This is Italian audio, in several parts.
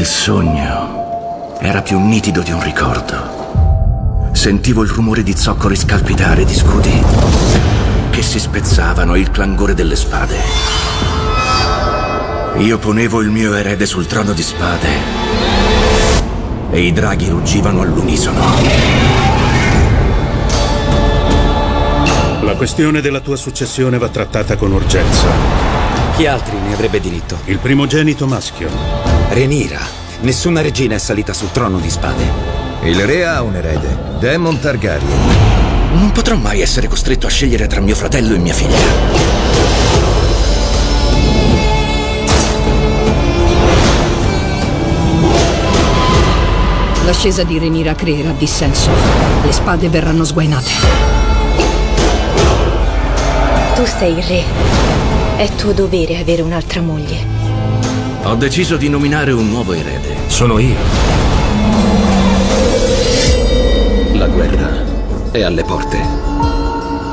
Il sogno era più nitido di un ricordo. Sentivo il rumore di zoccoli scalpitare di scudi che si spezzavano e il clangore delle spade. Io ponevo il mio erede sul trono di spade e i draghi ruggivano all'unisono. La questione della tua successione va trattata con urgenza. Chi altri ne avrebbe diritto? Il primogenito maschio. Renira. Nessuna regina è salita sul trono di spade. Il re ha un erede, Demon Targaryen. Non potrò mai essere costretto a scegliere tra mio fratello e mia figlia. L'ascesa di Renira creerà dissenso. Le spade verranno sguainate. Tu sei il re. È tuo dovere avere un'altra moglie. Ho deciso di nominare un nuovo erede. Sono io. La guerra è alle porte.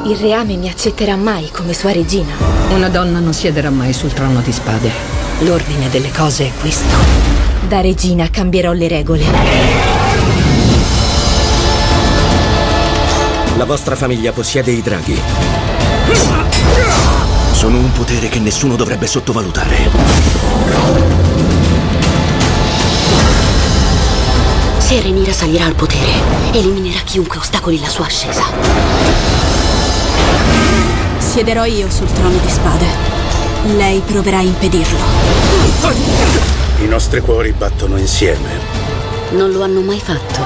Il reame mi accetterà mai come sua regina. Una donna non siederà mai sul trono di spade. L'ordine delle cose è questo. Da regina cambierò le regole. La vostra famiglia possiede i draghi. Sono un potere che nessuno dovrebbe sottovalutare. Se Renira salirà al potere, eliminerà chiunque ostacoli la sua ascesa. Siederò io sul trono di spade. Lei proverà a impedirlo. I nostri cuori battono insieme. Non lo hanno mai fatto.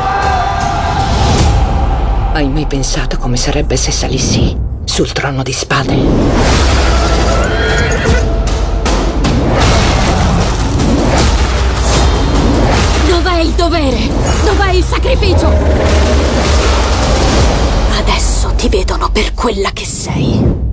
Hai mai pensato come sarebbe se salissi sul trono di spade? Dovere? Dov'è il sacrificio? Adesso ti vedono per quella che sei.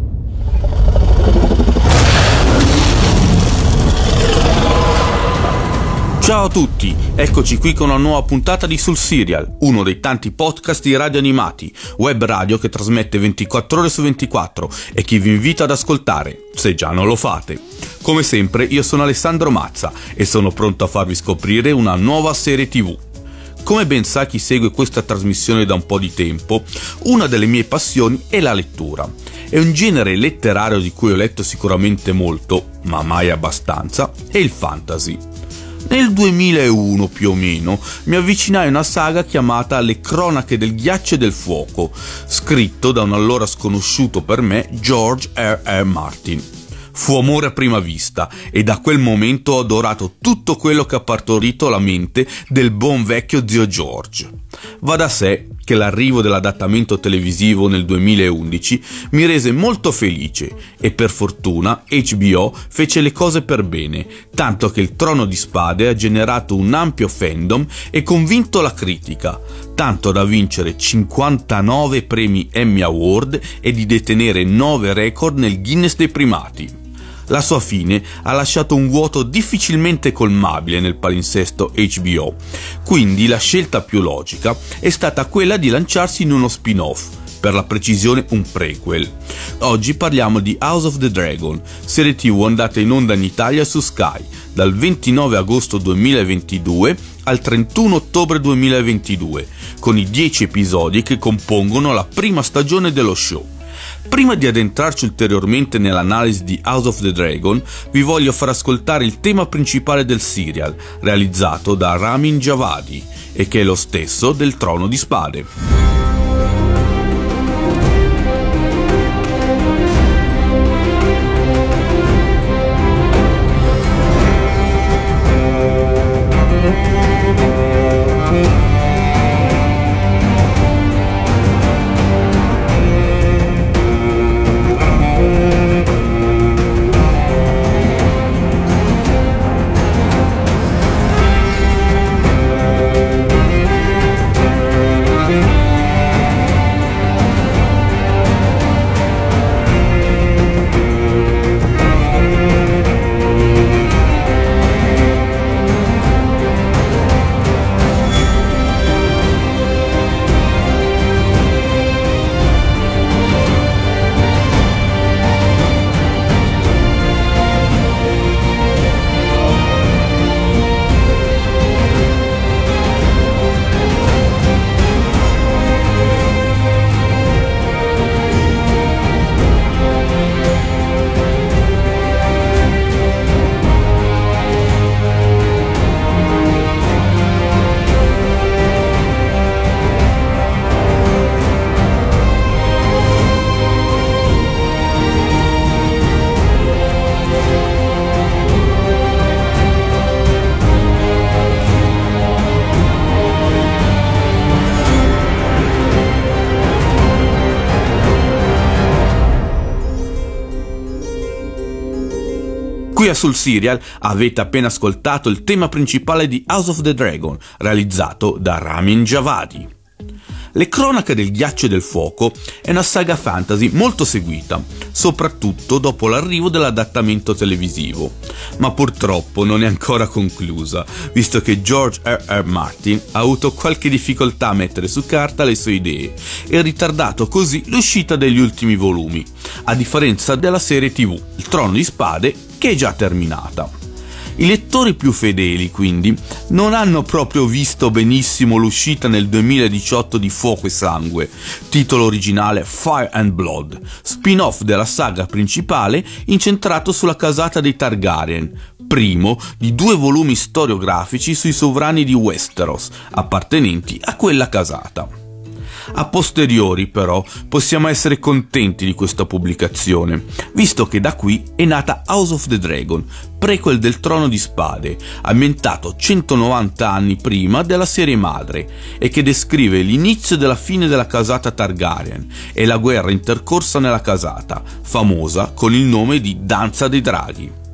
Ciao a tutti, eccoci qui con una nuova puntata di Sul Serial, uno dei tanti podcast di radio animati, web radio che trasmette 24 ore su 24 e che vi invito ad ascoltare, se già non lo fate. Come sempre, io sono Alessandro Mazza e sono pronto a farvi scoprire una nuova serie TV. Come ben sa chi segue questa trasmissione da un po' di tempo, una delle mie passioni è la lettura. È un genere letterario di cui ho letto sicuramente molto, ma mai abbastanza, è il fantasy. Nel 2001 più o meno mi avvicinai a una saga chiamata Le cronache del ghiaccio e del fuoco, scritto da un allora sconosciuto per me George R. R. Martin. Fu amore a prima vista e da quel momento ho adorato tutto quello che ha partorito la mente del buon vecchio zio George. Va da sé che l'arrivo dell'adattamento televisivo nel 2011 mi rese molto felice e per fortuna HBO fece le cose per bene, tanto che il Trono di Spade ha generato un ampio fandom e convinto la critica, tanto da vincere 59 premi Emmy Award e di detenere 9 record nel Guinness dei primati. La sua fine ha lasciato un vuoto difficilmente colmabile nel palinsesto HBO, quindi la scelta più logica è stata quella di lanciarsi in uno spin-off, per la precisione un prequel. Oggi parliamo di House of the Dragon, serie tv andata in onda in Italia su Sky dal 29 agosto 2022 al 31 ottobre 2022, con i 10 episodi che compongono la prima stagione dello show. Prima di addentrarci ulteriormente nell'analisi di House of the Dragon, vi voglio far ascoltare il tema principale del serial, realizzato da Ramin Javadi, e che è lo stesso del Trono di Spade. Sul Serial avete appena ascoltato il tema principale di House of the Dragon, realizzato da Ramin Javadi. Le cronache del ghiaccio e del fuoco è una saga fantasy molto seguita, soprattutto dopo l'arrivo dell'adattamento televisivo, ma purtroppo non è ancora conclusa, visto che George R. R. Martin ha avuto qualche difficoltà a mettere su carta le sue idee e ha ritardato così l'uscita degli ultimi volumi, a differenza della serie TV, Il Trono di Spade, che è già terminata. I lettori più fedeli, quindi, non hanno proprio visto benissimo l'uscita nel 2018 di Fuoco e Sangue, titolo originale Fire and Blood, spin-off della saga principale incentrato sulla casata dei Targaryen, primo di due volumi storiografici sui sovrani di Westeros, appartenenti a quella casata. A posteriori, però, possiamo essere contenti di questa pubblicazione, visto che da qui è nata House of the Dragon, prequel del Trono di Spade, ambientato 190 anni prima della serie madre e che descrive l'inizio della fine della casata Targaryen e la guerra intercorsa nella casata, famosa con il nome di Danza dei Draghi.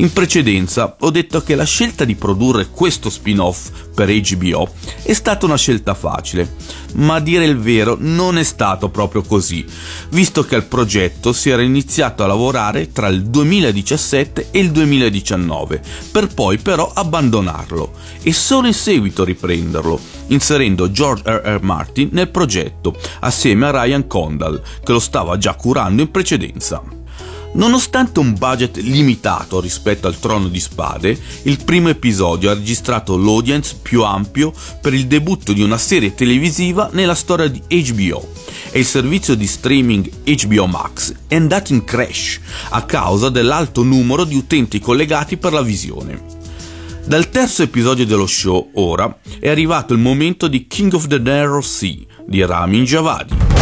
In precedenza ho detto che la scelta di produrre questo spin-off per HBO è stata una scelta facile, ma a dire il vero non è stato proprio così, visto che al progetto si era iniziato a lavorare tra il 2017 e il 2019, per poi però abbandonarlo e solo in seguito riprenderlo, inserendo George R. R. Martin nel progetto, assieme a Ryan Condal, che lo stava già curando in precedenza. Nonostante un budget limitato rispetto al Trono di Spade, il primo episodio ha registrato l'audience più ampio per il debutto di una serie televisiva nella storia di HBO e il servizio di streaming HBO Max è andato in crash a causa dell'alto numero di utenti collegati per la visione. Dal terzo episodio dello show, ora, è arrivato il momento di King of the Narrow Sea di Ramin Javadi.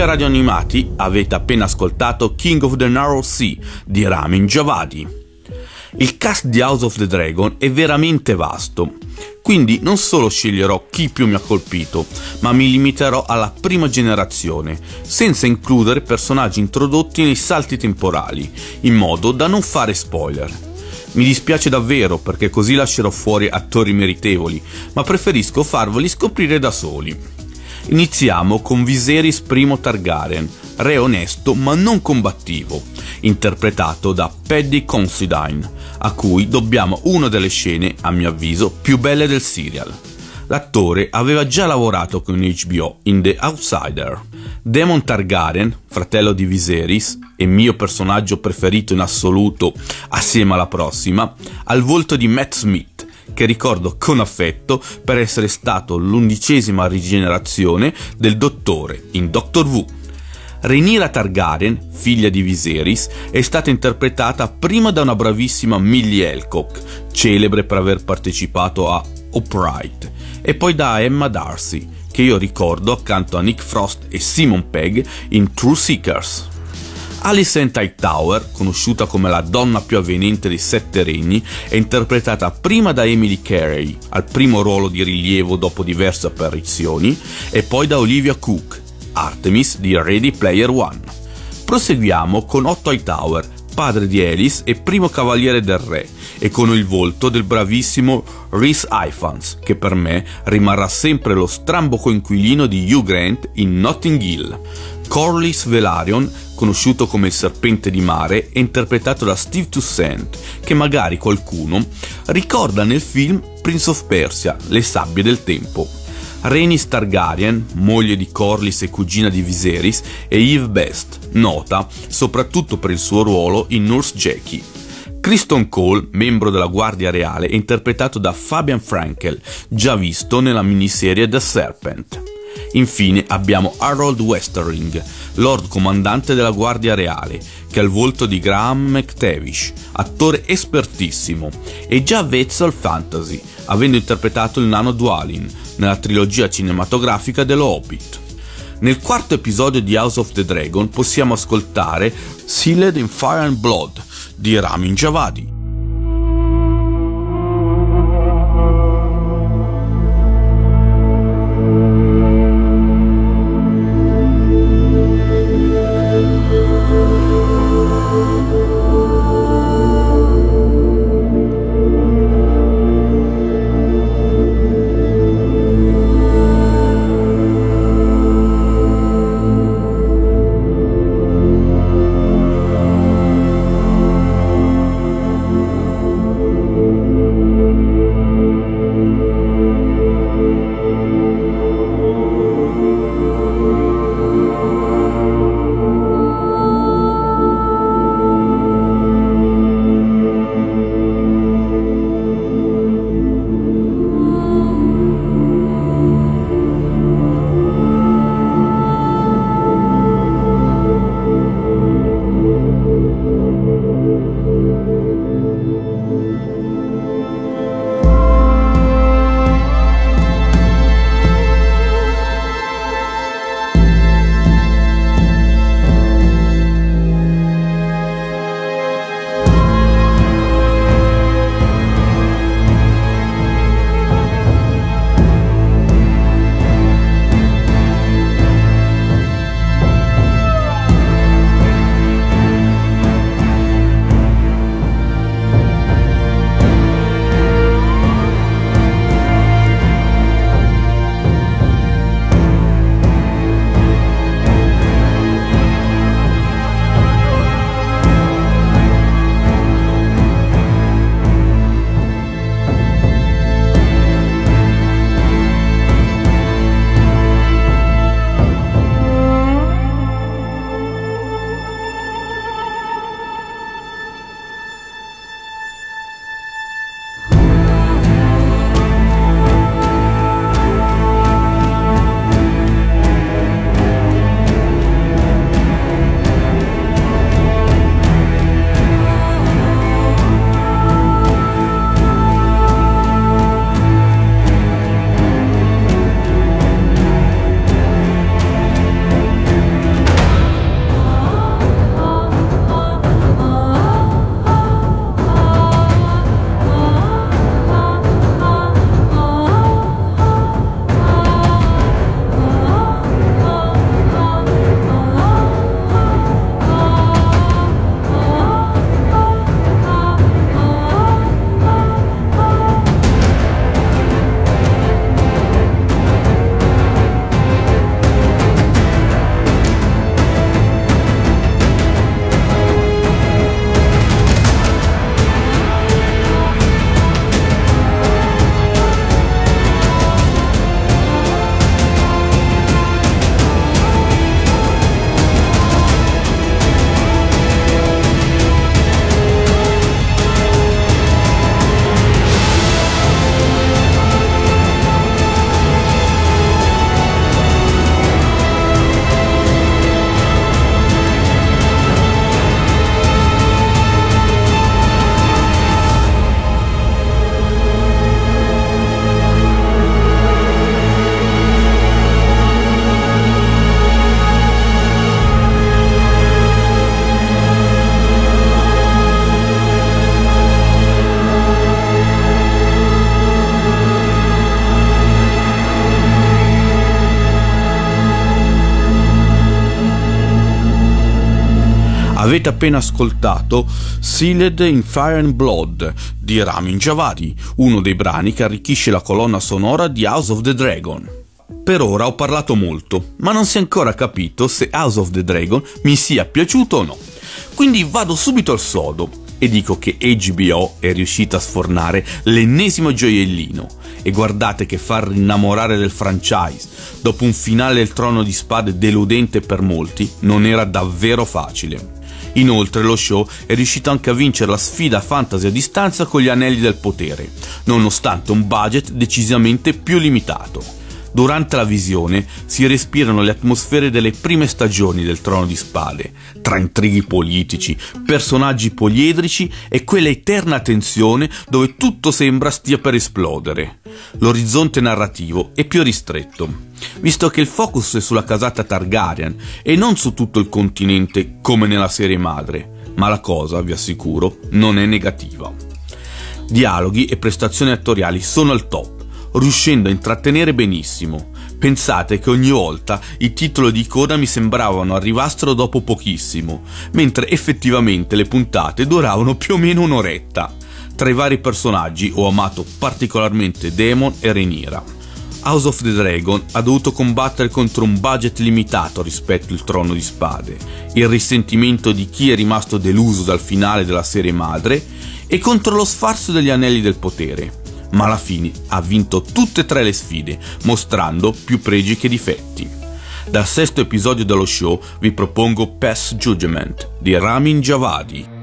A Radio Animati avete appena ascoltato King of the Narrow Sea di Ramin Javadi. Il cast di House of the Dragon è veramente vasto, quindi non solo sceglierò chi più mi ha colpito, ma mi limiterò alla prima generazione, senza includere personaggi introdotti nei salti temporali, in modo da non fare spoiler. Mi dispiace davvero perché così lascerò fuori attori meritevoli, ma preferisco farveli scoprire da soli. Iniziamo con Viserys I Targaryen, re onesto ma non combattivo, interpretato da Paddy Considine, a cui dobbiamo una delle scene, a mio avviso, più belle del serial. L'attore aveva già lavorato con HBO in The Outsider. Daemon Targaryen, fratello di Viserys e mio personaggio preferito in assoluto assieme alla prossima, ha il volto di Matt Smith, che ricordo con affetto per essere stato l'undicesima rigenerazione del Dottore in Doctor Who. Rhaenyra Targaryen, figlia di Viserys, è stata interpretata prima da una bravissima Millie Elcock, celebre per aver partecipato a Upright, e poi da Emma Darcy, che io ricordo accanto a Nick Frost e Simon Pegg in True Seekers. Alicent Hightower, conosciuta come la donna più avvenente dei Sette Regni, è interpretata prima da Emily Carey, al primo ruolo di rilievo dopo diverse apparizioni, e poi da Olivia Cook, Artemis di Ready Player One. Proseguiamo con Otto Hightower, padre di Alice e primo cavaliere del re, e con il volto del bravissimo Rhys Ifans, che per me rimarrà sempre lo strambo coinquilino di Hugh Grant in Notting Hill. Corlys Velaryon conosciuto come il serpente di mare, è interpretato da Steve Toussaint, che magari qualcuno ricorda nel film Prince of Persia, Le sabbie del tempo. Rhaenys Targaryen, moglie di Corlys e cugina di Viserys, e Eve Best, nota soprattutto per il suo ruolo in Nurse Jackie. Kristen Cole, membro della Guardia Reale, è interpretato da Fabian Frankel, già visto nella miniserie The Serpent. Infine abbiamo Harold Westerling, Lord Comandante della Guardia Reale, che ha il volto di Graham McTavish, attore espertissimo, e già vezzo al fantasy, avendo interpretato il nano Dwalin nella trilogia cinematografica dello Hobbit. Nel quarto episodio di House of the Dragon possiamo ascoltare Sealed in Fire and Blood di Ramin Javadi. Avete appena ascoltato Sealed in Fire and Blood di Ramin Javadi, uno dei brani che arricchisce la colonna sonora di House of the Dragon. Per ora ho parlato molto, ma non si è ancora capito se House of the Dragon mi sia piaciuto o no. Quindi vado subito al sodo e dico che HBO è riuscita a sfornare l'ennesimo gioiellino. E guardate che far innamorare del franchise, dopo un finale del trono di spade deludente per molti, non era davvero facile. Inoltre lo show è riuscito anche a vincere la sfida fantasy a distanza con gli anelli del potere, nonostante un budget decisamente più limitato. Durante la visione si respirano le atmosfere delle prime stagioni del Trono di Spade, tra intrighi politici, personaggi poliedrici e quella eterna tensione dove tutto sembra stia per esplodere. L'orizzonte narrativo è più ristretto, visto che il focus è sulla casata Targaryen e non su tutto il continente come nella serie madre, ma la cosa, vi assicuro, non è negativa. Dialoghi e prestazioni attoriali sono al top riuscendo a intrattenere benissimo. Pensate che ogni volta i titoli di coda mi sembravano arrivassero dopo pochissimo, mentre effettivamente le puntate duravano più o meno un'oretta. Tra i vari personaggi ho amato particolarmente Demon e Rhaenyra. House of the Dragon ha dovuto combattere contro un budget limitato rispetto al trono di spade, il risentimento di chi è rimasto deluso dal finale della serie madre e contro lo sfarzo degli anelli del potere ma alla fine ha vinto tutte e tre le sfide, mostrando più pregi che difetti. Dal sesto episodio dello show vi propongo Pass Judgment di Ramin Javadi.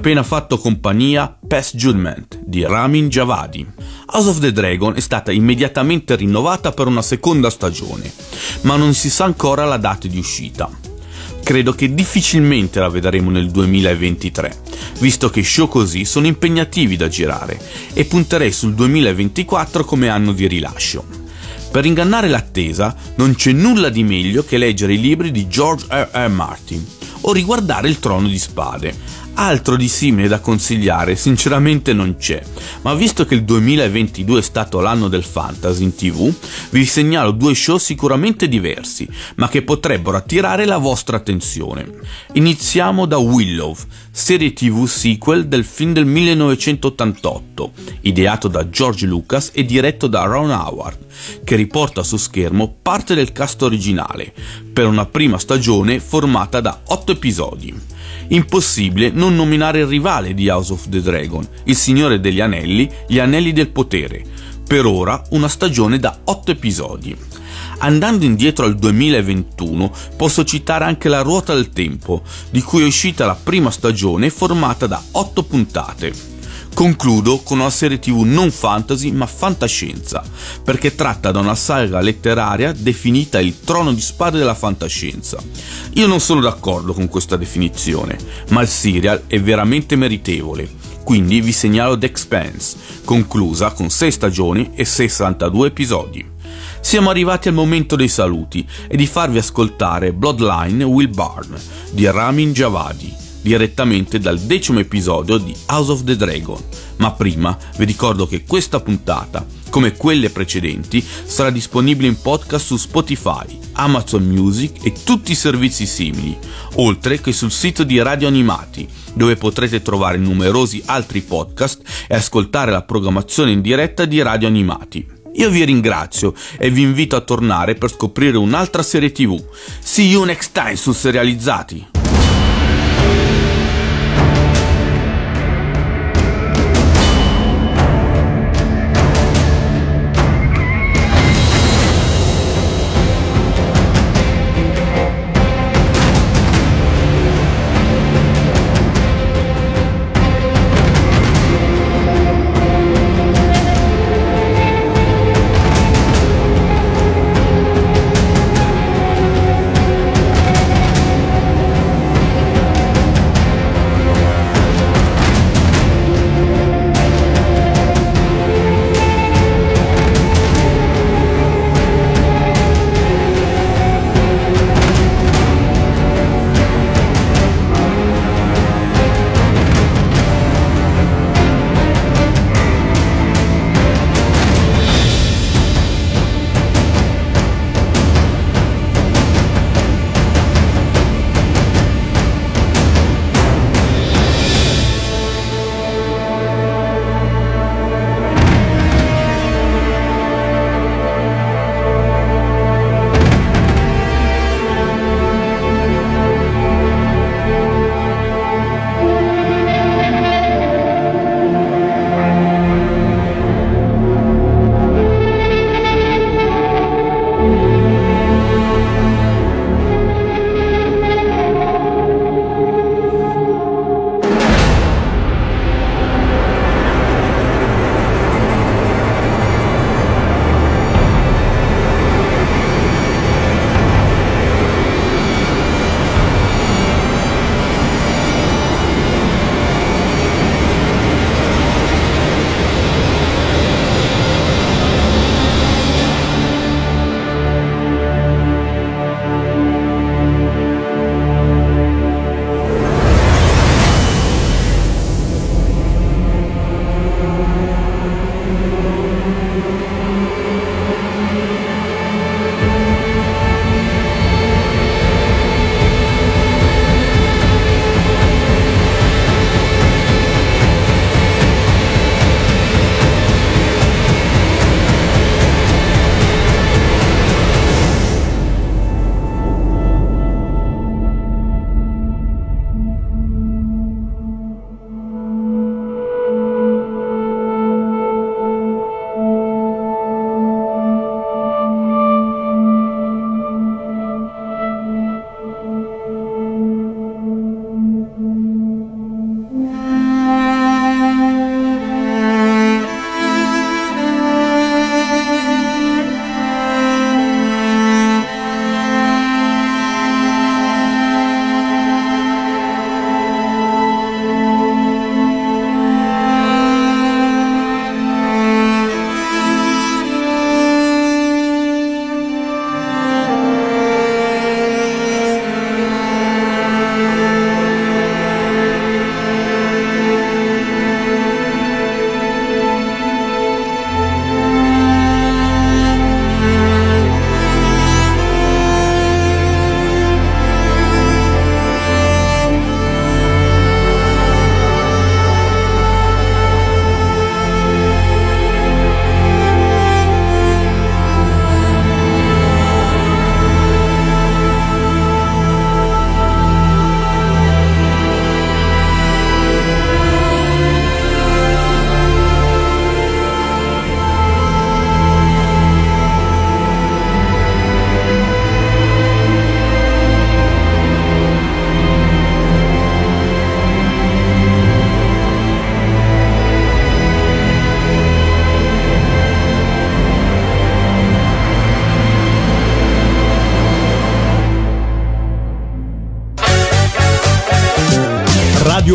Appena fatto compagnia Past Judgment di Ramin Javadi. House of the Dragon è stata immediatamente rinnovata per una seconda stagione, ma non si sa ancora la data di uscita. Credo che difficilmente la vedremo nel 2023, visto che show così sono impegnativi da girare, e punterei sul 2024 come anno di rilascio. Per ingannare l'attesa non c'è nulla di meglio che leggere i libri di George R. R. Martin o riguardare il Trono di Spade, Altro di simile da consigliare sinceramente non c'è, ma visto che il 2022 è stato l'anno del fantasy in tv, vi segnalo due show sicuramente diversi, ma che potrebbero attirare la vostra attenzione. Iniziamo da Willow, serie tv sequel del film del 1988, ideato da George Lucas e diretto da Ron Howard, che riporta su schermo parte del cast originale, per una prima stagione formata da 8 episodi. Impossibile non nominare il rivale di House of the Dragon, il Signore degli Anelli, gli Anelli del Potere. Per ora una stagione da 8 episodi. Andando indietro al 2021 posso citare anche La Ruota del Tempo, di cui è uscita la prima stagione formata da 8 puntate. Concludo con una serie tv non fantasy ma fantascienza, perché tratta da una saga letteraria definita il trono di spade della fantascienza. Io non sono d'accordo con questa definizione, ma il serial è veramente meritevole, quindi vi segnalo The Expanse, conclusa con 6 stagioni e 62 episodi. Siamo arrivati al momento dei saluti e di farvi ascoltare Bloodline Will Barn di Ramin Javadi direttamente dal decimo episodio di House of the Dragon. Ma prima vi ricordo che questa puntata, come quelle precedenti, sarà disponibile in podcast su Spotify, Amazon Music e tutti i servizi simili, oltre che sul sito di Radio Animati, dove potrete trovare numerosi altri podcast e ascoltare la programmazione in diretta di Radio Animati. Io vi ringrazio e vi invito a tornare per scoprire un'altra serie tv. See you next time su Serializzati!